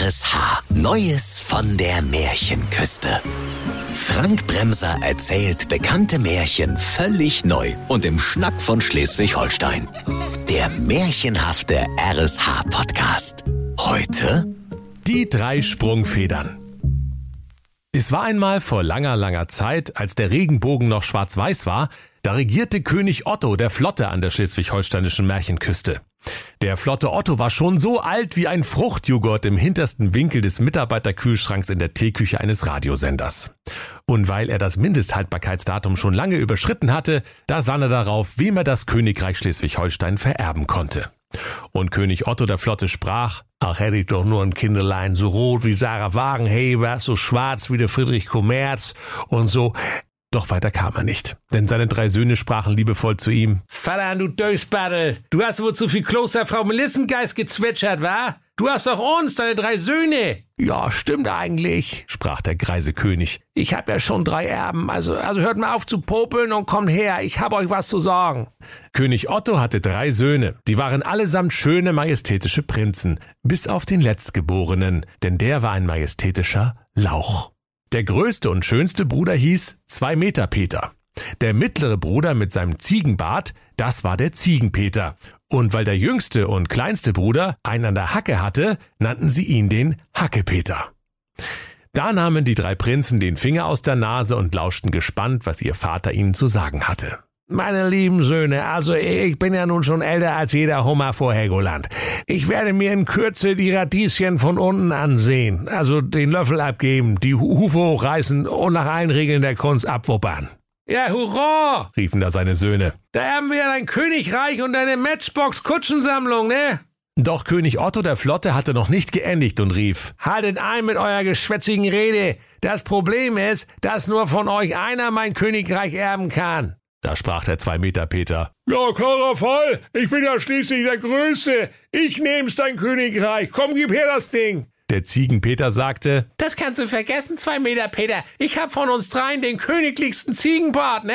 RSH. Neues von der Märchenküste. Frank Bremser erzählt bekannte Märchen völlig neu und im Schnack von Schleswig-Holstein. Der märchenhafte RSH-Podcast. Heute Die drei Sprungfedern. Es war einmal vor langer, langer Zeit, als der Regenbogen noch schwarz-weiß war, da regierte König Otto der Flotte an der schleswig-holsteinischen Märchenküste. Der flotte Otto war schon so alt wie ein Fruchtjoghurt im hintersten Winkel des Mitarbeiterkühlschranks in der Teeküche eines Radiosenders. Und weil er das Mindesthaltbarkeitsdatum schon lange überschritten hatte, da sann er darauf, wem er das Königreich Schleswig-Holstein vererben konnte. Und König Otto der Flotte sprach, ach hätte ich doch nur ein Kinderlein, so rot wie Sarah Wagenheber, so schwarz wie der Friedrich Kommerz und so, doch weiter kam er nicht, denn seine drei Söhne sprachen liebevoll zu ihm. Vater, du Dösbattel, du hast wohl zu viel Kloster Frau Melissengeist gezwitschert, wa? Du hast doch uns, deine drei Söhne. Ja, stimmt eigentlich, sprach der greise König. Ich hab ja schon drei Erben, also, also hört mal auf zu popeln und kommt her, ich hab euch was zu sagen. König Otto hatte drei Söhne, die waren allesamt schöne, majestätische Prinzen, bis auf den Letztgeborenen, denn der war ein majestätischer Lauch. Der größte und schönste Bruder hieß Zwei Meter Peter. Der mittlere Bruder mit seinem Ziegenbart, das war der Ziegenpeter. Und weil der jüngste und kleinste Bruder einen an der Hacke hatte, nannten sie ihn den Hackepeter. Da nahmen die drei Prinzen den Finger aus der Nase und lauschten gespannt, was ihr Vater ihnen zu sagen hatte. Meine lieben Söhne, also ich bin ja nun schon älter als jeder Hummer vor Helgoland. Ich werde mir in Kürze die Radieschen von unten ansehen, also den Löffel abgeben, die Hufe hochreißen und nach allen Regeln der Kunst abwuppern. Ja, hurra! riefen da seine Söhne. Da haben wir dein Königreich und deine Matchbox-Kutschensammlung, ne? Doch König Otto der Flotte hatte noch nicht geendigt und rief, Haltet ein mit eurer geschwätzigen Rede. Das Problem ist, dass nur von euch einer mein Königreich erben kann. Da sprach der Zwei-Meter-Peter. Ja, klarer Fall. Ich bin ja schließlich der Größte. Ich nehm's dein Königreich. Komm, gib her das Ding. Der Ziegenpeter sagte, Das kannst du vergessen, Zwei-Meter-Peter. Ich hab von uns dreien den königlichsten Ziegenbart, ne?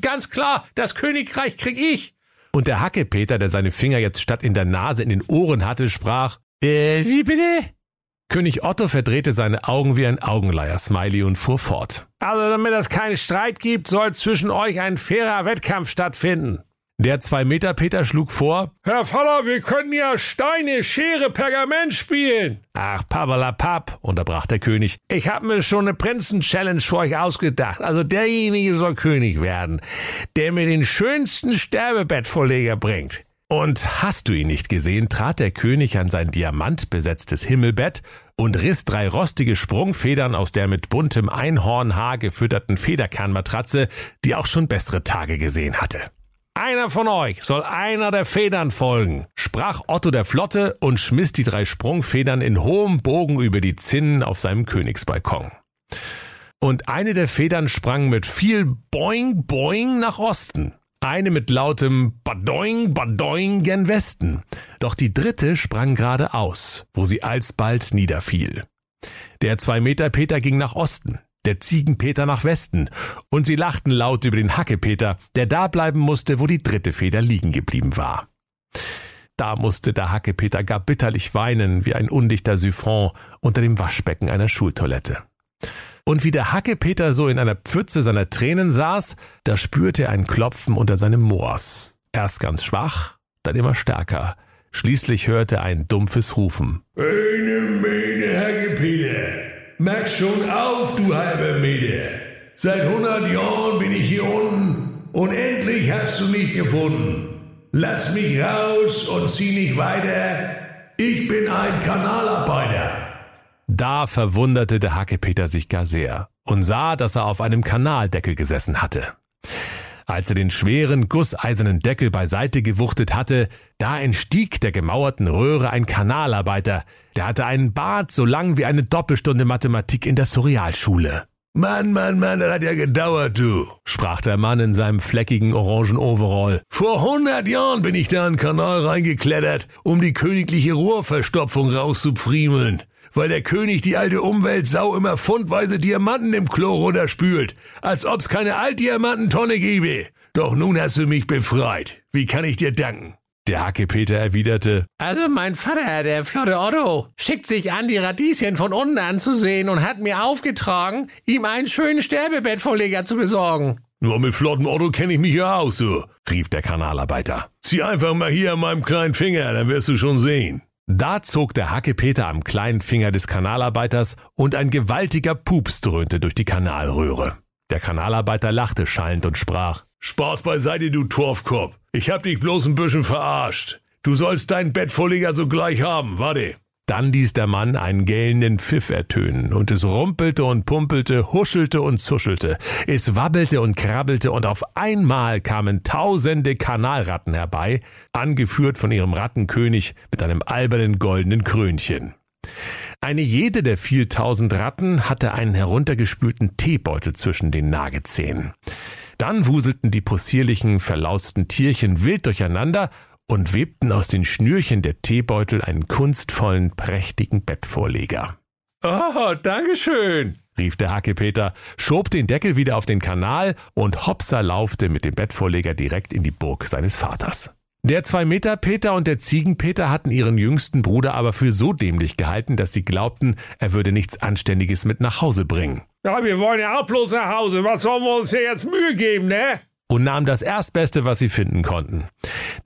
Ganz klar, das Königreich krieg ich. Und der Hackepeter, der seine Finger jetzt statt in der Nase in den Ohren hatte, sprach, Äh, wie bitte? König Otto verdrehte seine Augen wie ein Augenleier-Smiley und fuhr fort. Also damit es keinen Streit gibt, soll zwischen euch ein fairer Wettkampf stattfinden. Der Zwei-Meter-Peter schlug vor, Herr Vater, wir können ja Steine, Schere, Pergament spielen. Ach, pappalapapp, unterbrach der König. Ich habe mir schon eine Prinzen-Challenge für euch ausgedacht. Also derjenige soll König werden, der mir den schönsten Sterbebettvorleger bringt. Und hast du ihn nicht gesehen, trat der König an sein diamantbesetztes Himmelbett und riss drei rostige Sprungfedern aus der mit buntem Einhornhaar gefütterten Federkernmatratze, die auch schon bessere Tage gesehen hatte. Einer von euch soll einer der Federn folgen, sprach Otto der Flotte und schmiss die drei Sprungfedern in hohem Bogen über die Zinnen auf seinem Königsbalkon. Und eine der Federn sprang mit viel Boing Boing nach Osten, eine mit lautem Badoing Badoing gen Westen, doch die dritte sprang geradeaus, wo sie alsbald niederfiel. Der Zwei-Meter-Peter ging nach Osten, der Ziegenpeter nach Westen, und sie lachten laut über den Hackepeter, der da bleiben musste, wo die dritte Feder liegen geblieben war. Da musste der Hackepeter gar bitterlich weinen, wie ein undichter Siphon unter dem Waschbecken einer Schultoilette. Und wie der Hackepeter so in einer Pfütze seiner Tränen saß, da spürte er ein Klopfen unter seinem Moors. Erst ganz schwach, dann immer stärker. Schließlich hörte er ein dumpfes Rufen. Eine Mähne, Hackepeter. Mach schon auf, du halber Meter. Seit hundert Jahren bin ich hier unten und endlich hast du mich gefunden. Lass mich raus und zieh nicht weiter. Ich bin ein Kanalarbeiter. Da verwunderte der Hackepeter sich gar sehr und sah, dass er auf einem Kanaldeckel gesessen hatte. Als er den schweren, gusseisernen Deckel beiseite gewuchtet hatte, da entstieg der gemauerten Röhre ein Kanalarbeiter, der hatte einen Bart so lang wie eine Doppelstunde Mathematik in der Surrealschule. Mann, Mann, Mann, das hat ja gedauert, du, sprach der Mann in seinem fleckigen orangen Overall. Vor hundert Jahren bin ich da in den Kanal reingeklettert, um die königliche Rohrverstopfung rauszupfriemeln weil der König die alte Umweltsau immer fundweise Diamanten im Klo runterspült, als ob's keine Altdiamantentonne gäbe. Doch nun hast du mich befreit. Wie kann ich dir danken? Der Hackepeter erwiderte, Also mein Vater, der flotte Otto, schickt sich an, die Radieschen von unten anzusehen und hat mir aufgetragen, ihm einen schönen Sterbebettvorleger zu besorgen. Nur mit flottem Otto kenne ich mich ja aus, so. rief der Kanalarbeiter. Zieh einfach mal hier an meinem kleinen Finger, dann wirst du schon sehen. Da zog der Hackepeter am kleinen Finger des Kanalarbeiters und ein gewaltiger Pups dröhnte durch die Kanalröhre. Der Kanalarbeiter lachte schallend und sprach, Spaß beiseite, du Torfkopf. Ich hab dich bloß ein bisschen verarscht. Du sollst deinen Bettvorleger sogleich haben, warte. Dann ließ der Mann einen gellenden Pfiff ertönen, und es rumpelte und pumpelte, huschelte und zuschelte, es wabbelte und krabbelte, und auf einmal kamen tausende Kanalratten herbei, angeführt von ihrem Rattenkönig mit einem albernen goldenen Krönchen. Eine jede der vieltausend Ratten hatte einen heruntergespülten Teebeutel zwischen den Nagezähnen. Dann wuselten die possierlichen, verlausten Tierchen wild durcheinander und webten aus den Schnürchen der Teebeutel einen kunstvollen, prächtigen Bettvorleger. Oh, Dankeschön, rief der Hackepeter, schob den Deckel wieder auf den Kanal und hopsa laufte mit dem Bettvorleger direkt in die Burg seines Vaters. Der Zwei-Meter-Peter und der Ziegenpeter hatten ihren jüngsten Bruder aber für so dämlich gehalten, dass sie glaubten, er würde nichts Anständiges mit nach Hause bringen. Ja, wir wollen ja auch bloß nach Hause. Was sollen wir uns hier jetzt Mühe geben, ne? und nahmen das Erstbeste, was sie finden konnten.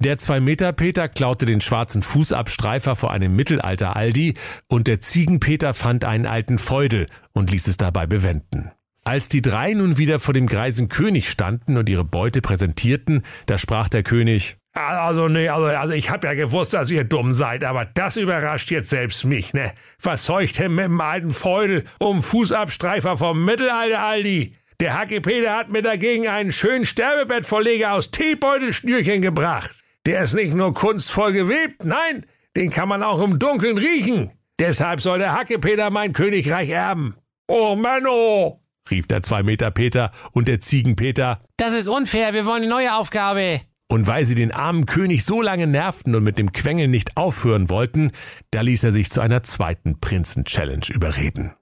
Der Zwei-Meter-Peter klaute den schwarzen Fußabstreifer vor einem Mittelalter-Aldi und der Ziegenpeter fand einen alten Feudel und ließ es dabei bewenden. Als die drei nun wieder vor dem greisen König standen und ihre Beute präsentierten, da sprach der König, also nee, also, also ich hab ja gewusst, dass ihr dumm seid, aber das überrascht jetzt selbst mich, ne? Was ich denn mit dem alten Feudel um Fußabstreifer vom Mittelalter, Aldi? Der Hackepeter hat mir dagegen einen schönen Sterbebettvorleger aus Teebeutelschnürchen gebracht. Der ist nicht nur kunstvoll gewebt, nein, den kann man auch im Dunkeln riechen. Deshalb soll der Hackepeter mein Königreich erben. Oh Menno! rief der Zwei-Meter-Peter und der Ziegenpeter. Das ist unfair, wir wollen eine neue Aufgabe. Und weil sie den armen König so lange nervten und mit dem Quengel nicht aufhören wollten, da ließ er sich zu einer zweiten Prinzen-Challenge überreden.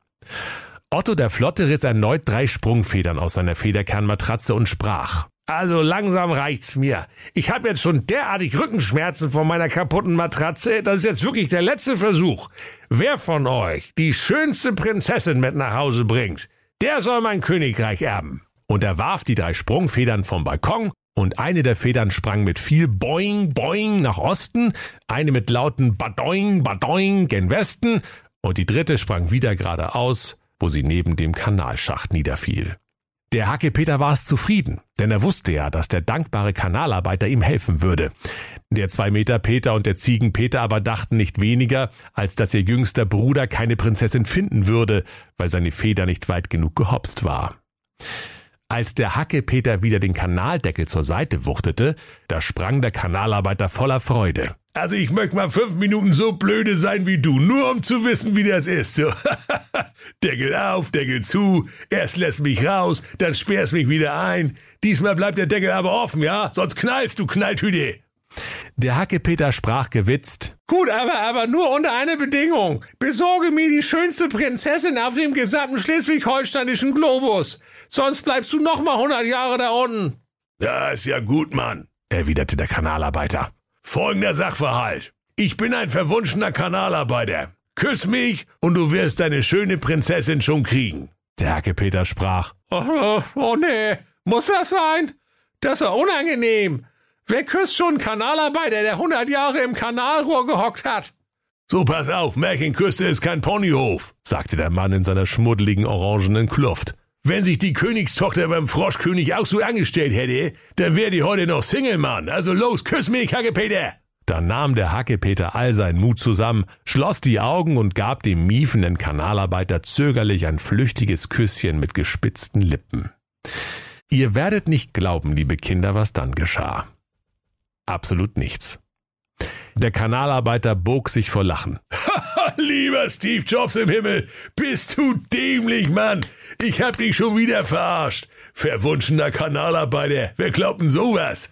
Otto der Flotte riss erneut drei Sprungfedern aus seiner Federkernmatratze und sprach. Also langsam reicht's mir. Ich habe jetzt schon derartig Rückenschmerzen von meiner kaputten Matratze. Das ist jetzt wirklich der letzte Versuch. Wer von euch die schönste Prinzessin mit nach Hause bringt, der soll mein Königreich erben. Und er warf die drei Sprungfedern vom Balkon und eine der Federn sprang mit viel Boing, Boing nach Osten, eine mit lauten Badoing, Badoing gen Westen und die dritte sprang wieder geradeaus wo sie neben dem Kanalschacht niederfiel. Der Hackepeter war es zufrieden, denn er wusste ja, dass der dankbare Kanalarbeiter ihm helfen würde. Der Zwei-Meter-Peter und der Ziegenpeter aber dachten nicht weniger, als dass ihr jüngster Bruder keine Prinzessin finden würde, weil seine Feder nicht weit genug gehopst war. Als der Hackepeter wieder den Kanaldeckel zur Seite wuchtete, da sprang der Kanalarbeiter voller Freude. Also ich möchte mal fünf Minuten so blöde sein wie du, nur um zu wissen, wie das ist. So. Deckel auf, Deckel zu, erst lässt mich raus, dann sperrst mich wieder ein. Diesmal bleibt der Deckel aber offen, ja? Sonst knallst du, Knalltüte. Der Hackepeter sprach gewitzt. Gut, aber, aber nur unter einer Bedingung. Besorge mir die schönste Prinzessin auf dem gesamten schleswig-holsteinischen Globus. Sonst bleibst du noch mal hundert Jahre da unten. Ja, ist ja gut, Mann, erwiderte der Kanalarbeiter. Folgender Sachverhalt. Ich bin ein verwunschener Kanalarbeiter. Küss mich und du wirst deine schöne Prinzessin schon kriegen. Der Hackepeter sprach. Oh, oh, oh nee, muss das sein? Das ist ja unangenehm. Wer küsst schon einen Kanalarbeiter, der hundert Jahre im Kanalrohr gehockt hat? So, pass auf, Märchenküste ist kein Ponyhof, sagte der Mann in seiner schmuddeligen orangenen Kluft. Wenn sich die Königstochter beim Froschkönig auch so angestellt hätte, dann wäre die heute noch Single, Mann. Also los, küss mich, Hackepeter! Da nahm der Hackepeter all seinen Mut zusammen, schloss die Augen und gab dem miefenden Kanalarbeiter zögerlich ein flüchtiges Küsschen mit gespitzten Lippen. Ihr werdet nicht glauben, liebe Kinder, was dann geschah. Absolut nichts. Der Kanalarbeiter bog sich vor Lachen. Lieber Steve Jobs im Himmel, bist du dämlich, Mann. Ich hab dich schon wieder verarscht. Verwunschener Kanalarbeiter, wer glaubt denn sowas?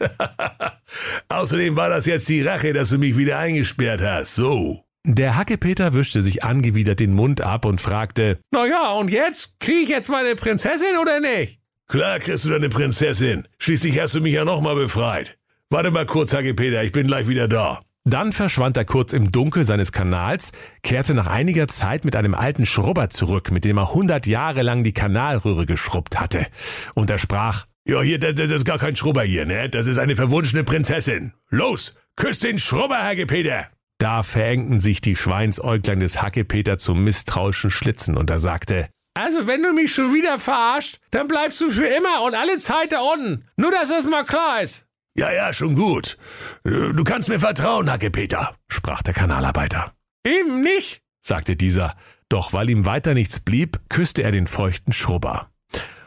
Außerdem war das jetzt die Rache, dass du mich wieder eingesperrt hast, so. Der Hackepeter wischte sich angewidert den Mund ab und fragte, Na ja, und jetzt? Krieg ich jetzt meine Prinzessin oder nicht? Klar kriegst du deine Prinzessin. Schließlich hast du mich ja nochmal befreit. Warte mal kurz, Hacke Peter, ich bin gleich wieder da. Dann verschwand er kurz im Dunkel seines Kanals, kehrte nach einiger Zeit mit einem alten Schrubber zurück, mit dem er hundert Jahre lang die Kanalröhre geschrubbt hatte. Und er sprach, Ja, hier, das, das ist gar kein Schrubber hier, ne? Das ist eine verwunschene Prinzessin. Los, küss den Schrubber, Hacke Peter. Da verengten sich die Schweinsäuglein des Hackepeter zu misstrauischen Schlitzen und er sagte, Also, wenn du mich schon wieder verarscht, dann bleibst du für immer und alle Zeit da unten. Nur, dass das mal klar ist. Ja, ja, schon gut. Du kannst mir vertrauen, Hacke Peter, sprach der Kanalarbeiter. Eben nicht, sagte dieser, doch weil ihm weiter nichts blieb, küsste er den feuchten Schrubber.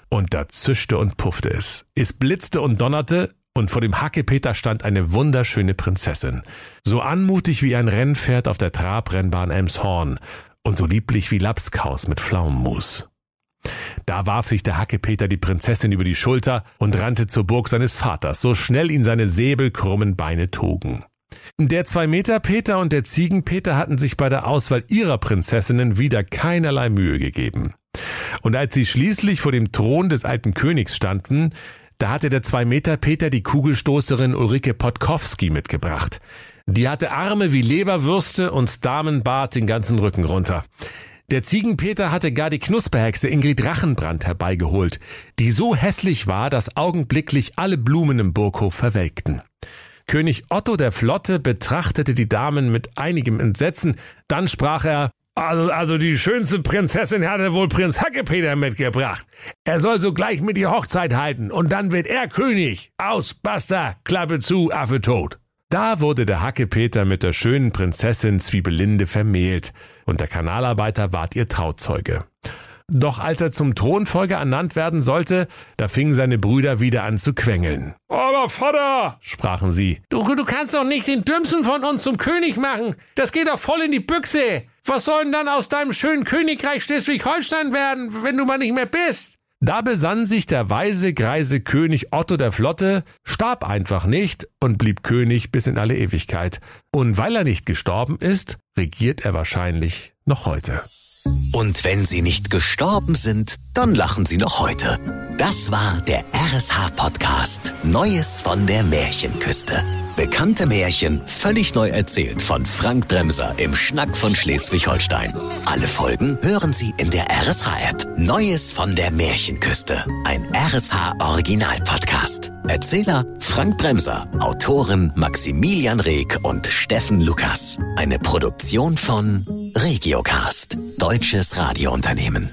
Und da zischte und puffte es. Es blitzte und donnerte, und vor dem Hackepeter stand eine wunderschöne Prinzessin, so anmutig wie ein Rennpferd auf der Trabrennbahn Elmshorn und so lieblich wie Lapskaus mit Pflaumenmus. Da warf sich der Hackepeter die Prinzessin über die Schulter und rannte zur Burg seines Vaters, so schnell ihn seine säbelkrummen Beine trugen. Der Zwei-Meter-Peter und der Ziegenpeter hatten sich bei der Auswahl ihrer Prinzessinnen wieder keinerlei Mühe gegeben. Und als sie schließlich vor dem Thron des alten Königs standen, da hatte der Zwei-Meter-Peter die Kugelstoßerin Ulrike Podkowski mitgebracht. Die hatte Arme wie Leberwürste und Damenbart den ganzen Rücken runter. Der Ziegenpeter hatte gar die Knusperhexe Ingrid Rachenbrand herbeigeholt, die so hässlich war, dass augenblicklich alle Blumen im Burghof verwelkten. König Otto der Flotte betrachtete die Damen mit einigem Entsetzen, dann sprach er also, also die schönste Prinzessin hatte wohl Prinz Hackepeter mitgebracht. Er soll sogleich mit ihr Hochzeit halten und dann wird er König. Aus, basta, Klappe zu, Affe tot. Da wurde der Hackepeter mit der schönen Prinzessin Zwiebelinde vermählt und der Kanalarbeiter ward ihr Trauzeuge. Doch als er zum Thronfolger ernannt werden sollte, da fingen seine Brüder wieder an zu quengeln. Aber Vater, sprachen sie, du, du kannst doch nicht den Dümmsten von uns zum König machen. Das geht doch voll in die Büchse. Was soll denn dann aus deinem schönen Königreich Schleswig-Holstein werden, wenn du mal nicht mehr bist? Da besann sich der weise, greise König Otto der Flotte, starb einfach nicht und blieb König bis in alle Ewigkeit. Und weil er nicht gestorben ist, regiert er wahrscheinlich noch heute. Und wenn sie nicht gestorben sind, dann lachen sie noch heute. Das war der RSH-Podcast Neues von der Märchenküste. Bekannte Märchen völlig neu erzählt von Frank Bremser im Schnack von Schleswig-Holstein. Alle Folgen hören Sie in der RSH-App. Neues von der Märchenküste. Ein RSH-Original-Podcast. Erzähler Frank Bremser. Autoren Maximilian Reg und Steffen Lukas. Eine Produktion von Regiocast. Deutsches Radiounternehmen.